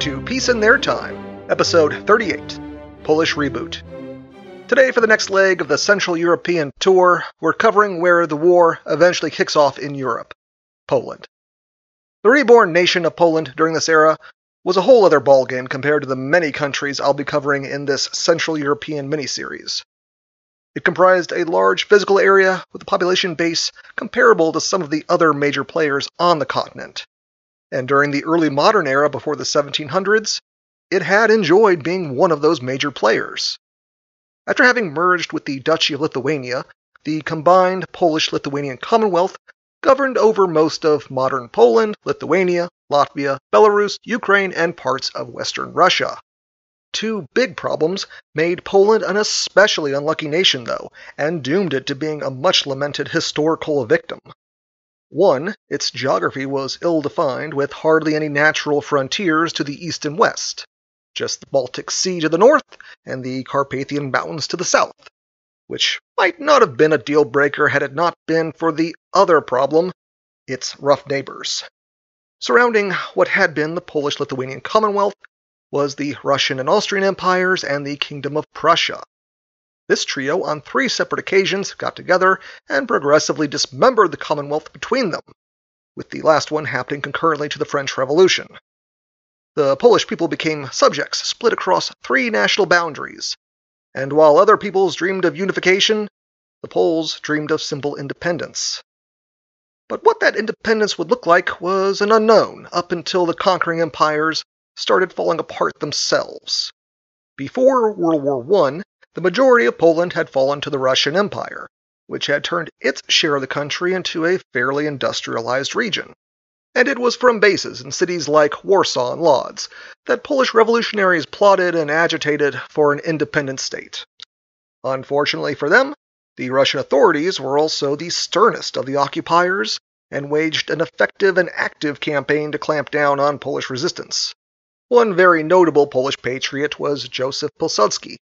to Peace in Their Time, episode 38 Polish Reboot. Today, for the next leg of the Central European tour, we're covering where the war eventually kicks off in Europe Poland. The reborn nation of Poland during this era was a whole other ballgame compared to the many countries I'll be covering in this Central European miniseries. It comprised a large physical area with a population base comparable to some of the other major players on the continent. And during the early modern era before the 1700s, it had enjoyed being one of those major players. After having merged with the Duchy of Lithuania, the combined Polish Lithuanian Commonwealth governed over most of modern Poland, Lithuania, Latvia, Belarus, Ukraine, and parts of Western Russia. Two big problems made Poland an especially unlucky nation, though, and doomed it to being a much lamented historical victim. One, its geography was ill defined, with hardly any natural frontiers to the east and west, just the Baltic Sea to the north and the Carpathian Mountains to the south, which might not have been a deal breaker had it not been for the other problem its rough neighbors. Surrounding what had been the Polish Lithuanian Commonwealth was the Russian and Austrian empires and the Kingdom of Prussia. This trio, on three separate occasions, got together and progressively dismembered the Commonwealth between them, with the last one happening concurrently to the French Revolution. The Polish people became subjects split across three national boundaries, and while other peoples dreamed of unification, the Poles dreamed of simple independence. But what that independence would look like was an unknown up until the conquering empires started falling apart themselves. Before World War I, the majority of Poland had fallen to the Russian Empire, which had turned its share of the country into a fairly industrialized region. And it was from bases in cities like Warsaw and Lodz that Polish revolutionaries plotted and agitated for an independent state. Unfortunately for them, the Russian authorities were also the sternest of the occupiers and waged an effective and active campaign to clamp down on Polish resistance. One very notable Polish patriot was Joseph Pilsudski,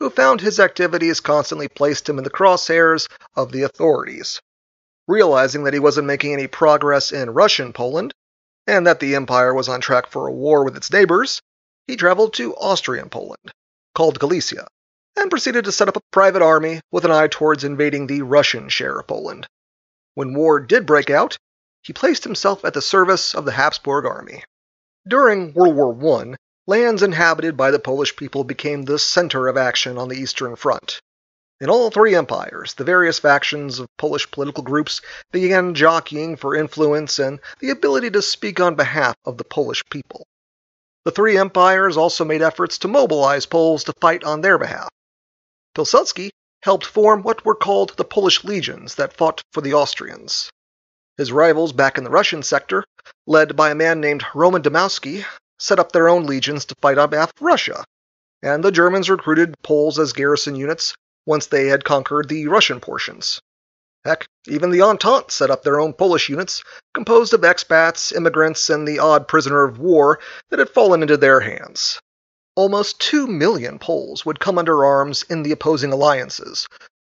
who found his activities constantly placed him in the crosshairs of the authorities. Realizing that he wasn't making any progress in Russian Poland, and that the empire was on track for a war with its neighbors, he traveled to Austrian Poland, called Galicia, and proceeded to set up a private army with an eye towards invading the Russian share of Poland. When war did break out, he placed himself at the service of the Habsburg army. During World War I, lands inhabited by the Polish people became the center of action on the Eastern Front. In all three empires, the various factions of Polish political groups began jockeying for influence and the ability to speak on behalf of the Polish people. The three empires also made efforts to mobilize Poles to fight on their behalf. Pilsudski helped form what were called the Polish legions that fought for the Austrians. His rivals back in the Russian sector, led by a man named Roman Dmowski, set up their own legions to fight on behalf of Russia, and the Germans recruited Poles as garrison units once they had conquered the Russian portions. Heck, even the Entente set up their own Polish units, composed of expats, immigrants, and the odd prisoner of war that had fallen into their hands. Almost two million Poles would come under arms in the opposing alliances,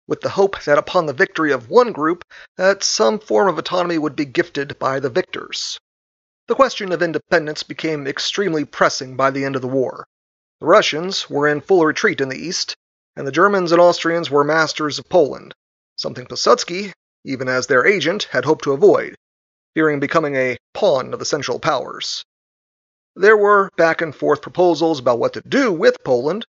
with the hope that upon the victory of one group that some form of autonomy would be gifted by the victors. The question of independence became extremely pressing by the end of the war. The Russians were in full retreat in the east, and the Germans and Austrians were masters of Poland, something Pilsudski, even as their agent, had hoped to avoid, fearing becoming a pawn of the Central Powers. There were back and forth proposals about what to do with Poland,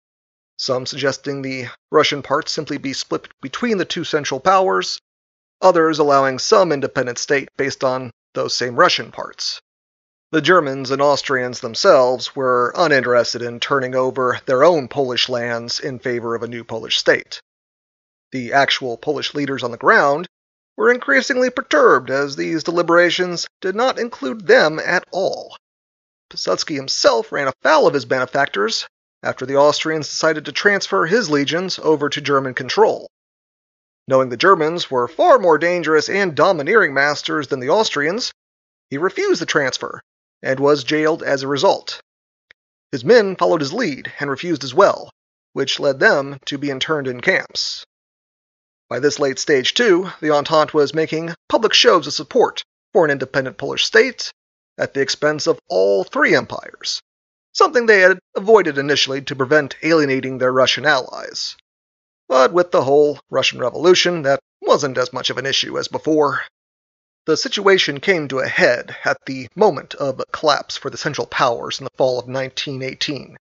some suggesting the Russian part simply be split between the two Central Powers, others allowing some independent state based on those same Russian parts. The Germans and Austrians themselves were uninterested in turning over their own Polish lands in favor of a new Polish state. The actual Polish leaders on the ground were increasingly perturbed as these deliberations did not include them at all. Pilsudski himself ran afoul of his benefactors after the Austrians decided to transfer his legions over to German control. Knowing the Germans were far more dangerous and domineering masters than the Austrians, he refused the transfer and was jailed as a result. His men followed his lead and refused as well, which led them to be interned in camps. By this late stage, too, the Entente was making public shows of support for an independent Polish state at the expense of all three empires, something they had avoided initially to prevent alienating their Russian allies. But with the whole Russian Revolution, that wasn't as much of an issue as before. The situation came to a head at the moment of collapse for the Central Powers in the fall of 1918.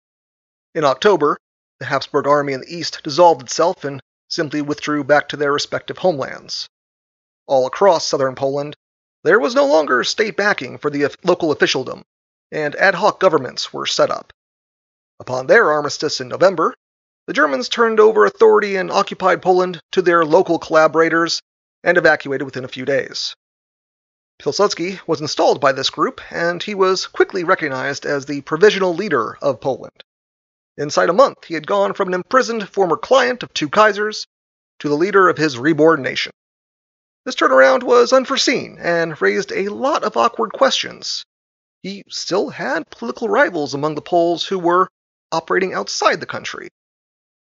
In October, the Habsburg army in the east dissolved itself and simply withdrew back to their respective homelands. All across southern Poland, there was no longer state backing for the local officialdom, and ad hoc governments were set up. Upon their armistice in November, the Germans turned over authority in occupied Poland to their local collaborators and evacuated within a few days. Pilsudski was installed by this group, and he was quickly recognized as the provisional leader of Poland. Inside a month, he had gone from an imprisoned former client of two Kaisers to the leader of his reborn nation. This turnaround was unforeseen and raised a lot of awkward questions. He still had political rivals among the Poles who were operating outside the country,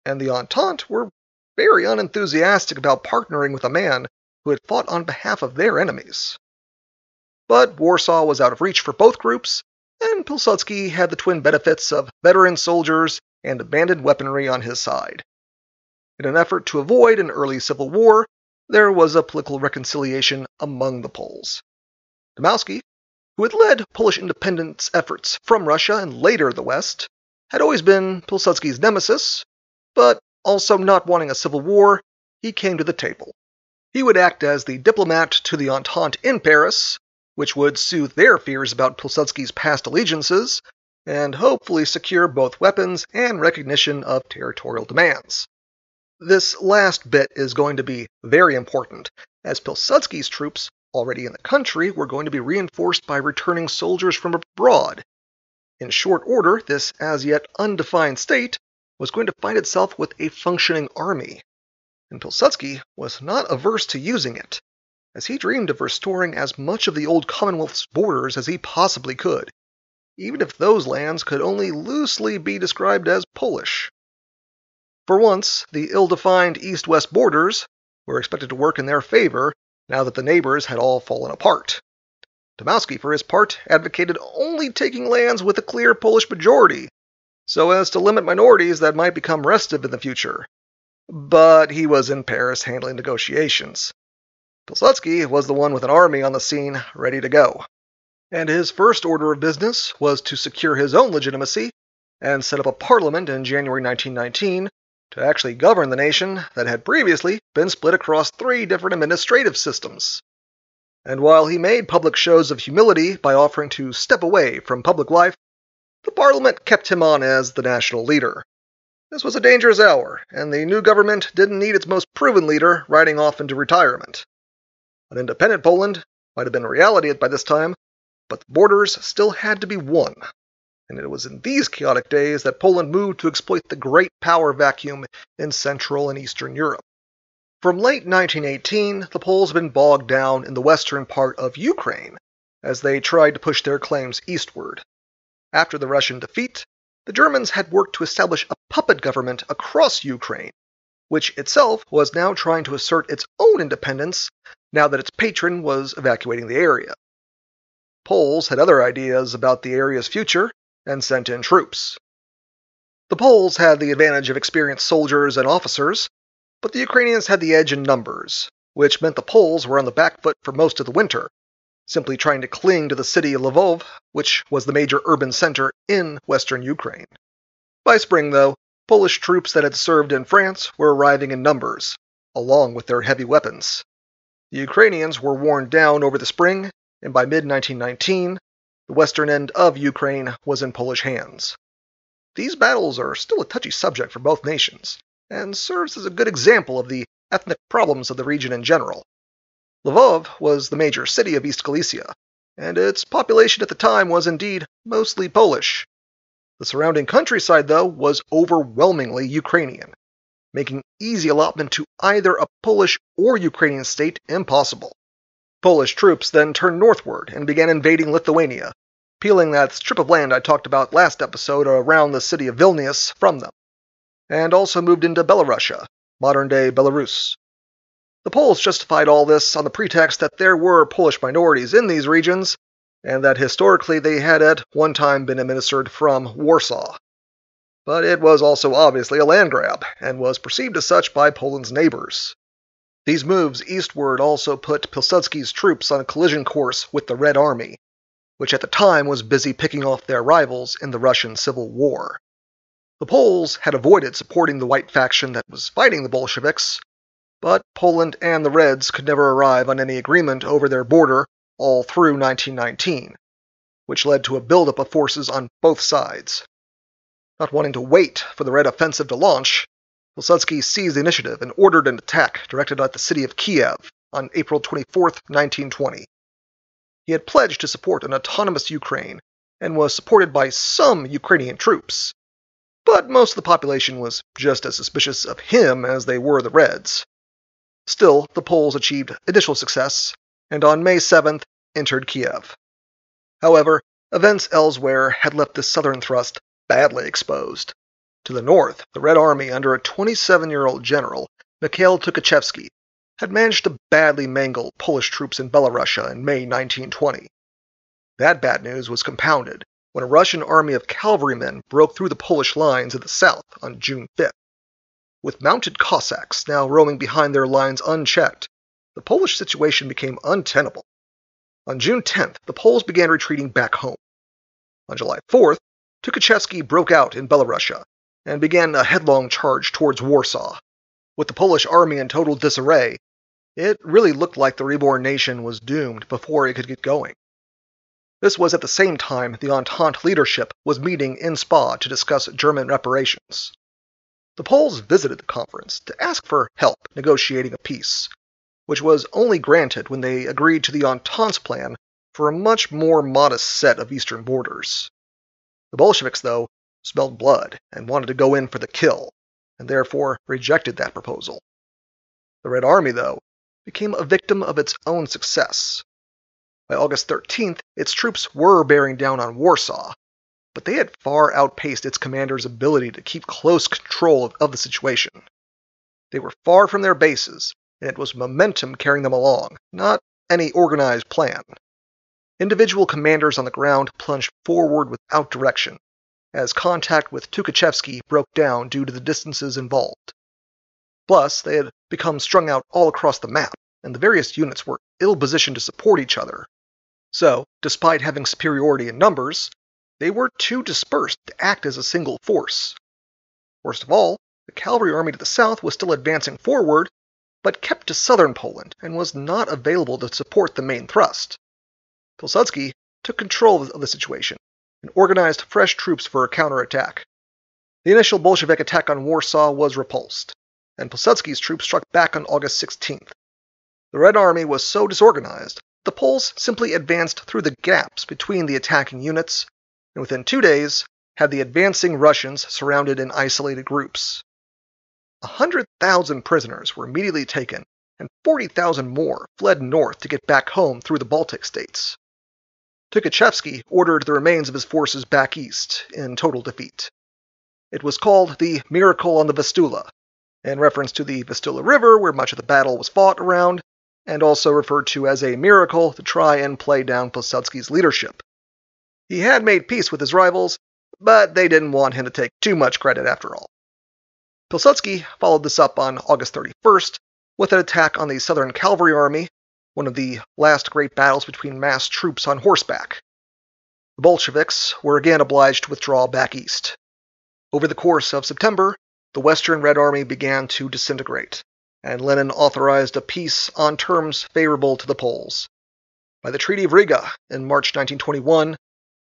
and the Entente were very unenthusiastic about partnering with a man who had fought on behalf of their enemies. But Warsaw was out of reach for both groups, and Pilsudski had the twin benefits of veteran soldiers and abandoned weaponry on his side. In an effort to avoid an early civil war, there was a political reconciliation among the Poles. Dmowski, who had led Polish independence efforts from Russia and later the West, had always been Pilsudski's nemesis, but also not wanting a civil war, he came to the table. He would act as the diplomat to the Entente in Paris, which would soothe their fears about Pilsudski's past allegiances and hopefully secure both weapons and recognition of territorial demands. This last bit is going to be very important, as Pilsudski's troops, already in the country, were going to be reinforced by returning soldiers from abroad. In short order, this as yet undefined state was going to find itself with a functioning army, and Pilsudski was not averse to using it as he dreamed of restoring as much of the old Commonwealth's borders as he possibly could, even if those lands could only loosely be described as Polish. For once, the ill defined east west borders were expected to work in their favor now that the neighbors had all fallen apart. Dmowski, for his part, advocated only taking lands with a clear Polish majority, so as to limit minorities that might become restive in the future. But he was in Paris handling negotiations. Pilsudski was the one with an army on the scene ready to go. And his first order of business was to secure his own legitimacy and set up a parliament in January 1919 to actually govern the nation that had previously been split across three different administrative systems. And while he made public shows of humility by offering to step away from public life, the Parliament kept him on as the national leader. This was a dangerous hour, and the new government didn't need its most proven leader riding off into retirement. An independent Poland might have been a reality by this time, but the borders still had to be won. And it was in these chaotic days that Poland moved to exploit the great power vacuum in Central and Eastern Europe. From late 1918, the Poles had been bogged down in the western part of Ukraine as they tried to push their claims eastward. After the Russian defeat, the Germans had worked to establish a puppet government across Ukraine, which itself was now trying to assert its own independence now that its patron was evacuating the area. Poles had other ideas about the area's future and sent in troops. The Poles had the advantage of experienced soldiers and officers, but the Ukrainians had the edge in numbers, which meant the Poles were on the back foot for most of the winter, simply trying to cling to the city of Lvov, which was the major urban center in western Ukraine. By spring, though, Polish troops that had served in France were arriving in numbers, along with their heavy weapons. The Ukrainians were worn down over the spring, and by mid 1919, the western end of Ukraine was in Polish hands. These battles are still a touchy subject for both nations, and serves as a good example of the ethnic problems of the region in general. Lvov was the major city of East Galicia, and its population at the time was indeed mostly Polish. The surrounding countryside, though, was overwhelmingly Ukrainian, making easy allotment to either a Polish or Ukrainian state impossible. Polish troops then turned northward and began invading Lithuania, peeling that strip of land I talked about last episode around the city of Vilnius from them, and also moved into Belorussia, modern day Belarus. The Poles justified all this on the pretext that there were Polish minorities in these regions, and that historically they had at one time been administered from Warsaw. But it was also obviously a land grab, and was perceived as such by Poland's neighbors. These moves eastward also put Pilsudski's troops on a collision course with the Red Army, which at the time was busy picking off their rivals in the Russian Civil War. The Poles had avoided supporting the white faction that was fighting the Bolsheviks, but Poland and the Reds could never arrive on any agreement over their border all through 1919, which led to a buildup of forces on both sides. Not wanting to wait for the Red offensive to launch, Pilsudski seized the initiative and ordered an attack directed at the city of Kiev on April 24, 1920. He had pledged to support an autonomous Ukraine and was supported by some Ukrainian troops, but most of the population was just as suspicious of him as they were the Reds. Still, the Poles achieved initial success, and on May 7th entered Kiev. However, events elsewhere had left the southern thrust badly exposed. To the north, the Red Army under a 27 year old general, Mikhail Tukhachevsky, had managed to badly mangle Polish troops in Belorussia in May 1920. That bad news was compounded when a Russian army of cavalrymen broke through the Polish lines in the south on June 5th. With mounted Cossacks now roaming behind their lines unchecked, the Polish situation became untenable. On June 10th, the Poles began retreating back home. On July 4th, Tukhachevsky broke out in Belorussia and began a headlong charge towards Warsaw. With the Polish army in total disarray, it really looked like the reborn nation was doomed before it could get going. This was at the same time the Entente leadership was meeting in Spa to discuss German reparations. The Poles visited the conference to ask for help negotiating a peace, which was only granted when they agreed to the Entente's plan for a much more modest set of eastern borders. The Bolsheviks, though, smelled blood and wanted to go in for the kill, and therefore rejected that proposal. The Red Army, though, became a victim of its own success. By August 13th, its troops were bearing down on Warsaw, but they had far outpaced its commander's ability to keep close control of, of the situation. They were far from their bases, and it was momentum carrying them along, not any organized plan. Individual commanders on the ground plunged forward without direction, as contact with Tukhachevsky broke down due to the distances involved. Plus, they had become strung out all across the map, and the various units were ill positioned to support each other. So, despite having superiority in numbers, they were too dispersed to act as a single force. Worst of all, the cavalry army to the south was still advancing forward, but kept to southern Poland and was not available to support the main thrust. Pilsudski took control of the situation and organized fresh troops for a counterattack. The initial Bolshevik attack on Warsaw was repulsed, and Pilsudski's troops struck back on August 16th. The Red Army was so disorganized, that the Poles simply advanced through the gaps between the attacking units and within two days had the advancing Russians surrounded in isolated groups. A hundred thousand prisoners were immediately taken, and 40,000 more fled north to get back home through the Baltic states. Tukhachevsky ordered the remains of his forces back east in total defeat. It was called the Miracle on the Vistula, in reference to the Vistula River where much of the battle was fought around, and also referred to as a miracle to try and play down Pilsudski's leadership. He had made peace with his rivals, but they didn't want him to take too much credit after all. Pilsudski followed this up on August 31st with an attack on the Southern Cavalry Army, one of the last great battles between massed troops on horseback. The Bolsheviks were again obliged to withdraw back east. Over the course of September, the Western Red Army began to disintegrate, and Lenin authorized a peace on terms favorable to the Poles. By the Treaty of Riga in March 1921,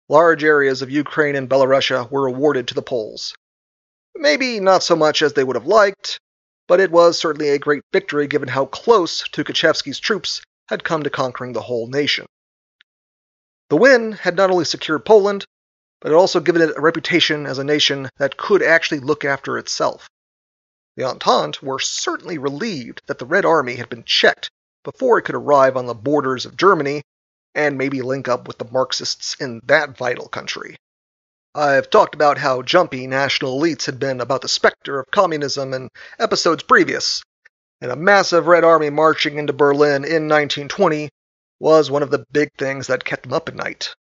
large areas of Ukraine and Belorussia were awarded to the Poles. Maybe not so much as they would have liked, but it was certainly a great victory given how close Tukhachevsky's troops had come to conquering the whole nation. The win had not only secured Poland, but had also given it a reputation as a nation that could actually look after itself. The Entente were certainly relieved that the Red Army had been checked before it could arrive on the borders of Germany and maybe link up with the Marxists in that vital country. I've talked about how jumpy national elites had been about the specter of communism in episodes previous, and a massive Red Army marching into Berlin in 1920 was one of the big things that kept them up at night.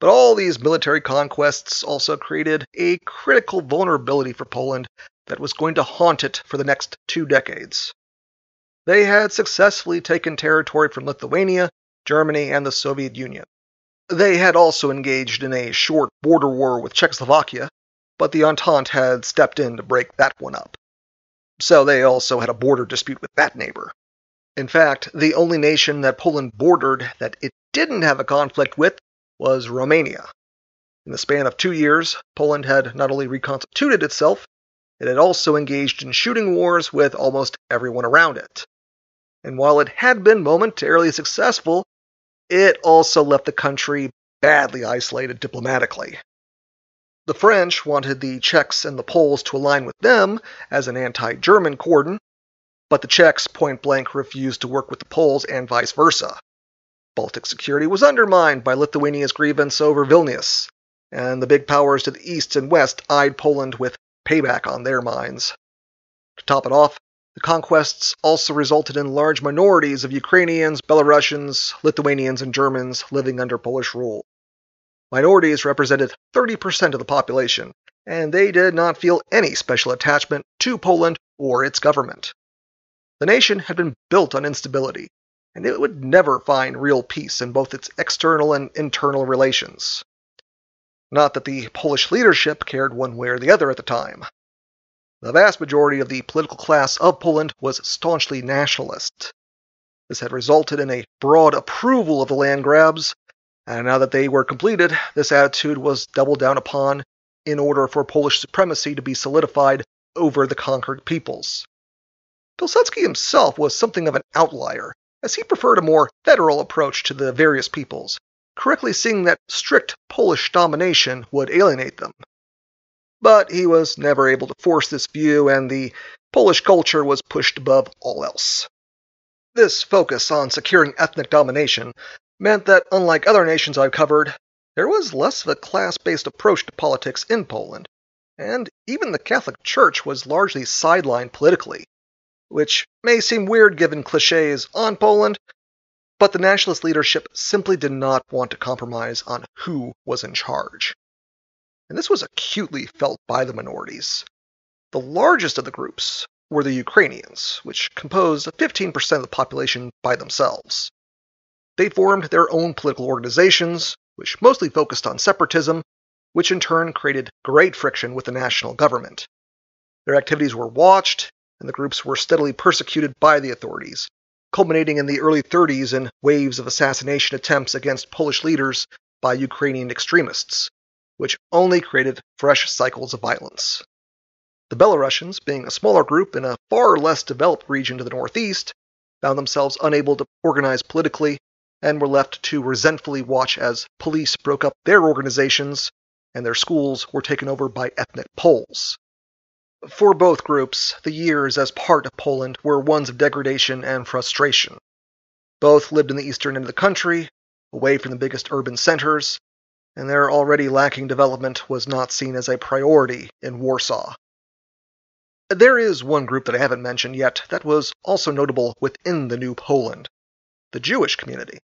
But all these military conquests also created a critical vulnerability for Poland that was going to haunt it for the next two decades. They had successfully taken territory from Lithuania, Germany, and the Soviet Union. They had also engaged in a short border war with Czechoslovakia, but the Entente had stepped in to break that one up. So they also had a border dispute with that neighbor. In fact, the only nation that Poland bordered that it didn't have a conflict with was Romania. In the span of two years, Poland had not only reconstituted itself, it had also engaged in shooting wars with almost everyone around it. And while it had been momentarily successful, it also left the country badly isolated diplomatically. The French wanted the Czechs and the Poles to align with them as an anti German cordon, but the Czechs point blank refused to work with the Poles and vice versa. Baltic security was undermined by Lithuania's grievance over Vilnius, and the big powers to the east and west eyed Poland with payback on their minds. To top it off, the conquests also resulted in large minorities of Ukrainians, Belarusians, Lithuanians, and Germans living under Polish rule. Minorities represented 30% of the population, and they did not feel any special attachment to Poland or its government. The nation had been built on instability, and it would never find real peace in both its external and internal relations. Not that the Polish leadership cared one way or the other at the time. The vast majority of the political class of Poland was staunchly nationalist. This had resulted in a broad approval of the land grabs and now that they were completed, this attitude was doubled down upon in order for Polish supremacy to be solidified over the conquered peoples. Pilsudski himself was something of an outlier, as he preferred a more federal approach to the various peoples, correctly seeing that strict Polish domination would alienate them. But he was never able to force this view, and the Polish culture was pushed above all else. This focus on securing ethnic domination meant that, unlike other nations I've covered, there was less of a class based approach to politics in Poland, and even the Catholic Church was largely sidelined politically, which may seem weird given cliches on Poland, but the nationalist leadership simply did not want to compromise on who was in charge. And this was acutely felt by the minorities. The largest of the groups were the Ukrainians, which composed 15% of the population by themselves. They formed their own political organizations, which mostly focused on separatism, which in turn created great friction with the national government. Their activities were watched, and the groups were steadily persecuted by the authorities, culminating in the early 30s in waves of assassination attempts against Polish leaders by Ukrainian extremists, which only created fresh cycles of violence. The Belarusians, being a smaller group in a far less developed region to the northeast, found themselves unable to organize politically and were left to resentfully watch as police broke up their organizations and their schools were taken over by ethnic Poles. For both groups, the years as part of Poland were ones of degradation and frustration. Both lived in the eastern end of the country, away from the biggest urban centers, and their already lacking development was not seen as a priority in Warsaw. There is one group that I haven't mentioned yet that was also notable within the new Poland the Jewish community.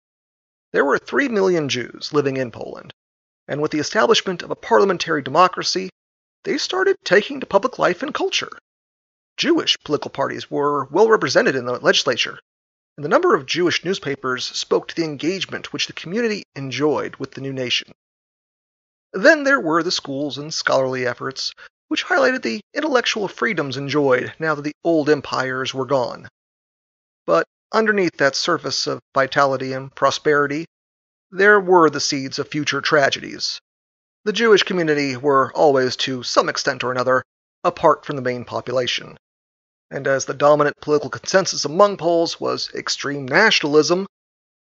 There were 3 million Jews living in Poland, and with the establishment of a parliamentary democracy, they started taking to public life and culture. Jewish political parties were well represented in the legislature, and the number of Jewish newspapers spoke to the engagement which the community enjoyed with the new nation. Then there were the schools and scholarly efforts, which highlighted the intellectual freedoms enjoyed now that the old empires were gone. But Underneath that surface of vitality and prosperity, there were the seeds of future tragedies. The Jewish community were always, to some extent or another, apart from the main population. And as the dominant political consensus among Poles was extreme nationalism,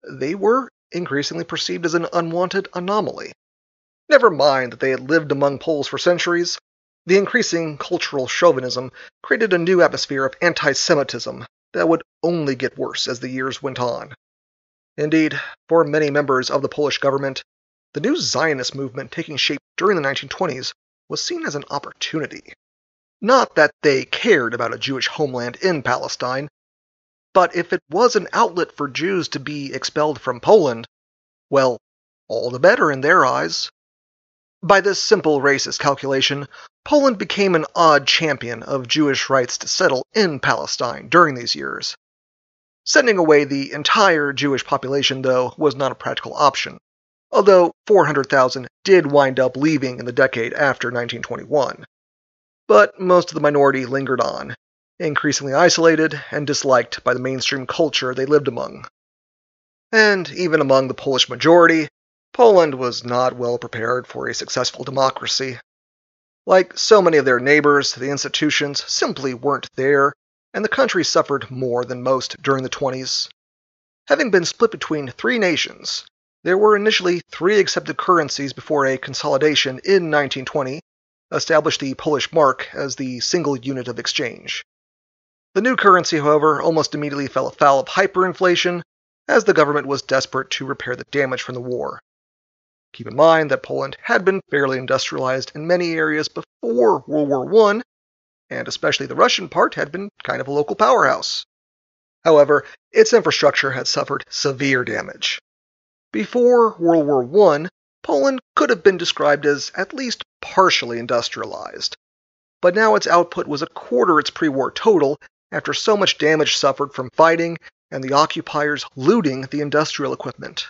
they were increasingly perceived as an unwanted anomaly. Never mind that they had lived among Poles for centuries, the increasing cultural chauvinism created a new atmosphere of anti Semitism that would only get worse as the years went on. Indeed, for many members of the Polish government, the new Zionist movement taking shape during the 1920s was seen as an opportunity. Not that they cared about a Jewish homeland in Palestine, But if it was an outlet for Jews to be expelled from Poland, well, all the better in their eyes. By this simple racist calculation, Poland became an odd champion of Jewish rights to settle in Palestine during these years. Sending away the entire Jewish population, though, was not a practical option, although 400,000 did wind up leaving in the decade after 1921. But most of the minority lingered on, increasingly isolated and disliked by the mainstream culture they lived among. And even among the Polish majority, Poland was not well prepared for a successful democracy. Like so many of their neighbors, the institutions simply weren't there, and the country suffered more than most during the 20s. Having been split between three nations, there were initially three accepted currencies before a consolidation in 1920 established the Polish mark as the single unit of exchange. The new currency, however, almost immediately fell afoul of hyperinflation, as the government was desperate to repair the damage from the war. Keep in mind that Poland had been fairly industrialized in many areas before World War I, and especially the Russian part had been kind of a local powerhouse. However, its infrastructure had suffered severe damage. Before World War I, Poland could have been described as at least partially industrialized, but now its output was a quarter its pre war total after so much damage suffered from fighting and the occupiers looting the industrial equipment.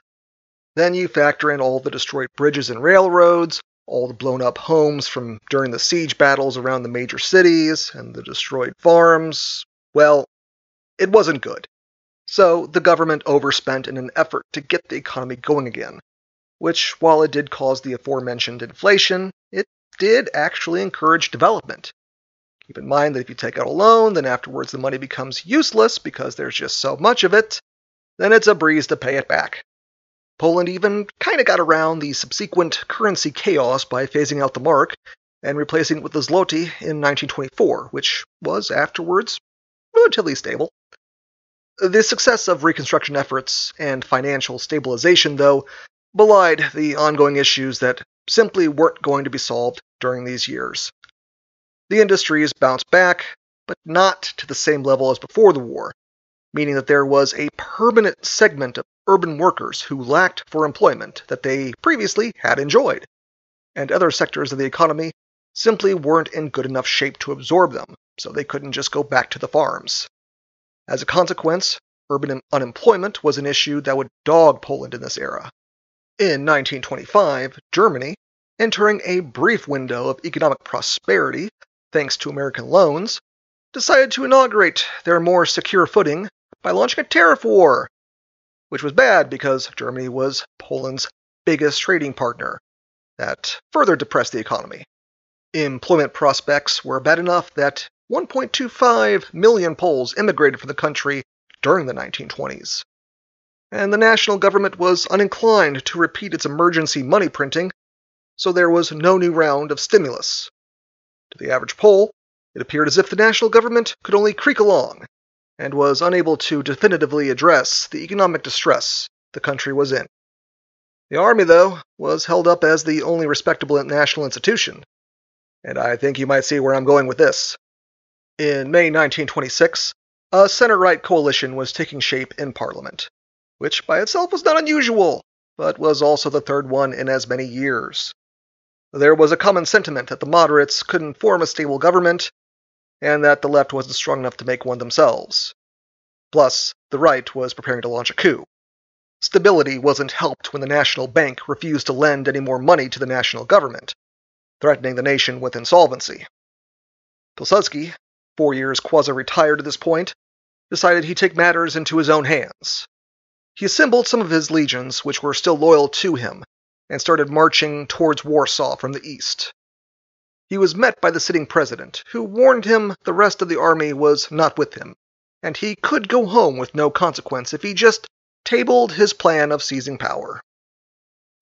Then you factor in all the destroyed bridges and railroads, all the blown up homes from during the siege battles around the major cities, and the destroyed farms. Well, it wasn't good. So the government overspent in an effort to get the economy going again, which, while it did cause the aforementioned inflation, it did actually encourage development. Keep in mind that if you take out a loan, then afterwards the money becomes useless because there's just so much of it, then it's a breeze to pay it back. Poland even kind of got around the subsequent currency chaos by phasing out the mark and replacing it with the zloty in 1924, which was afterwards relatively stable. The success of reconstruction efforts and financial stabilization, though, belied the ongoing issues that simply weren't going to be solved during these years. The industries bounced back, but not to the same level as before the war, meaning that there was a permanent segment of urban workers who lacked for employment that they previously had enjoyed, and other sectors of the economy simply weren't in good enough shape to absorb them, so they couldn't just go back to the farms. As a consequence, urban unemployment was an issue that would dog Poland in this era. In 1925, Germany, entering a brief window of economic prosperity thanks to American loans, decided to inaugurate their more secure footing by launching a tariff war which was bad because Germany was Poland's biggest trading partner. That further depressed the economy. Employment prospects were bad enough that 1.25 million Poles immigrated from the country during the 1920s. And the national government was uninclined to repeat its emergency money printing, so there was no new round of stimulus. To the average Pole, it appeared as if the national government could only creak along, and was unable to definitively address the economic distress the country was in. The Army, though, was held up as the only respectable national institution, and I think you might see where I'm going with this. In May 1926, a center right coalition was taking shape in Parliament, which by itself was not unusual, but was also the third one in as many years. There was a common sentiment that the moderates couldn't form a stable government, and that the left wasn't strong enough to make one themselves. Plus, the right was preparing to launch a coup. Stability wasn't helped when the National Bank refused to lend any more money to the national government, threatening the nation with insolvency. Pilsudski, four years quasi retired at this point, decided he'd take matters into his own hands. He assembled some of his legions, which were still loyal to him, and started marching towards Warsaw from the east. He was met by the sitting president, who warned him the rest of the army was not with him, and he could go home with no consequence if he just tabled his plan of seizing power.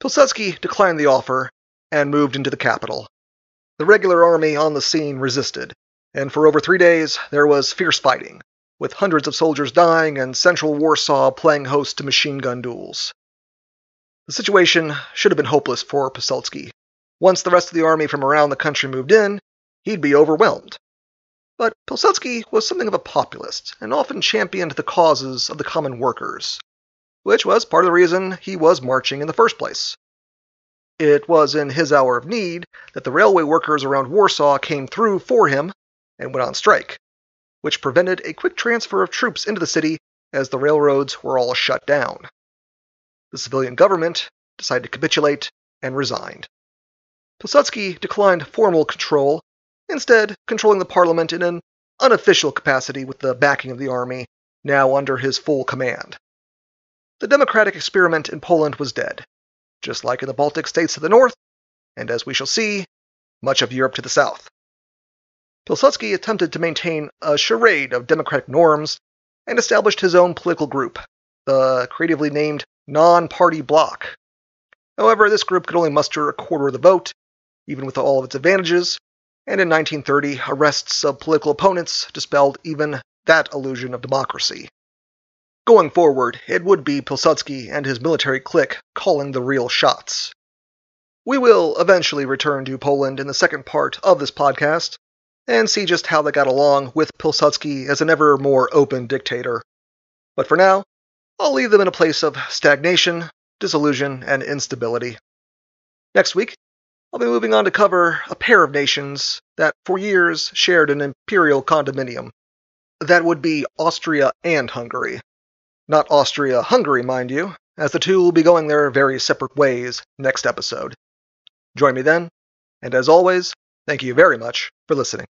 Pilsudski declined the offer and moved into the capital. The regular army on the scene resisted, and for over three days there was fierce fighting, with hundreds of soldiers dying and central Warsaw playing host to machine gun duels. The situation should have been hopeless for Pilsudski, once the rest of the army from around the country moved in, he'd be overwhelmed. But Pilsudski was something of a populist and often championed the causes of the common workers, which was part of the reason he was marching in the first place. It was in his hour of need that the railway workers around Warsaw came through for him and went on strike, which prevented a quick transfer of troops into the city as the railroads were all shut down. The civilian government decided to capitulate and resigned. Pilsudski declined formal control, instead controlling the parliament in an unofficial capacity with the backing of the army, now under his full command. The democratic experiment in Poland was dead, just like in the Baltic states to the north, and as we shall see, much of Europe to the south. Pilsudski attempted to maintain a charade of democratic norms and established his own political group, the creatively named Non Party Bloc. However, this group could only muster a quarter of the vote, even with all of its advantages, and in 1930, arrests of political opponents dispelled even that illusion of democracy. Going forward, it would be Pilsudski and his military clique calling the real shots. We will eventually return to Poland in the second part of this podcast and see just how they got along with Pilsudski as an ever more open dictator. But for now, I'll leave them in a place of stagnation, disillusion, and instability. Next week, I'll be moving on to cover a pair of nations that for years shared an imperial condominium. That would be Austria and Hungary. Not Austria Hungary, mind you, as the two will be going their very separate ways next episode. Join me then, and as always, thank you very much for listening.